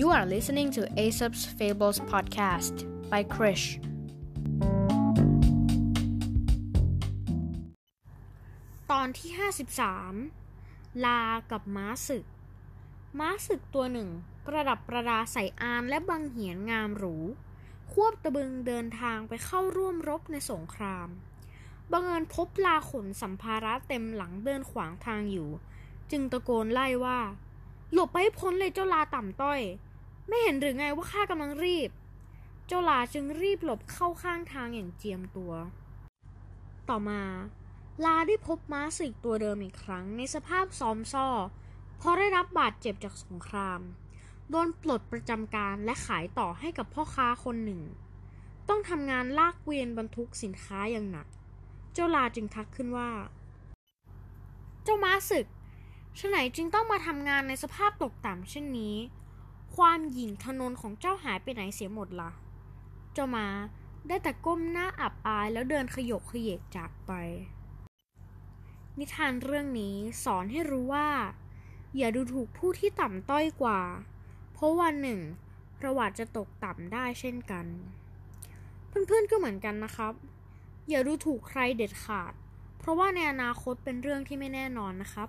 You are listening to Aesop's Fables podcast by Krish. ตอนที่ 53 ลากับม้าศึก ม้าศึกตัวหนึ่ง ประดับประดาใส่อานและบังเหียนงามหรู ควบตะบึงเดินทางไปเข้าร่วมรบในสงคราม บังเอิญพบลาขนสัมภาระเต็มหลังเดินขวางทางอยู่ จึงตะโกนไล่ว่า หลบไปให้พ้นเลยเจ้าลาต่ำต้อย ไม่เห็นหรือไงว่าข้ากำลังรีบ เจ้าลาจึงรีบหลบเข้าข้างทางอย่างเจียมตัว ต่อมา ลาได้พบม้าศึกตัวเดิมอีกครั้งในสภาพซ้อมซ่อ เพราะได้รับบาดเจ็บจากสงคราม โดนปลดประจำการและขายต่อให้กับพ่อค้าคนหนึ่ง ต้องทำงานลากเกวียนบรรทุกสินค้าอย่างหนัก เจ้าลาจึงทักขึ้นว่า เจ้าม้าศึก ฉไหนจึงต้องมาทำงานในสภาพตกต่ำเช่นนี้ ความหยิ่งทนนของเจ้าหายไปไหนเสียหมดละ่ะ เจ้ามาได้แต่ก้มหน้าอับอายแล้วเดินขยกขยเยกจากไป นิทานเรื่องนี้สอนให้รู้ว่า อย่าดูถูกผู้ที่ต่ำต้อยกว่า เพราะวันหนึ่งประวัติจะตกต่ำได้เช่นกัน เพื่อนๆก็เหมือนกันนะครับ อย่าดูถูกใครเด็ดขาด เพราะว่าในอนาคตเป็นเรื่องที่ไม่แน่นอนนะครับ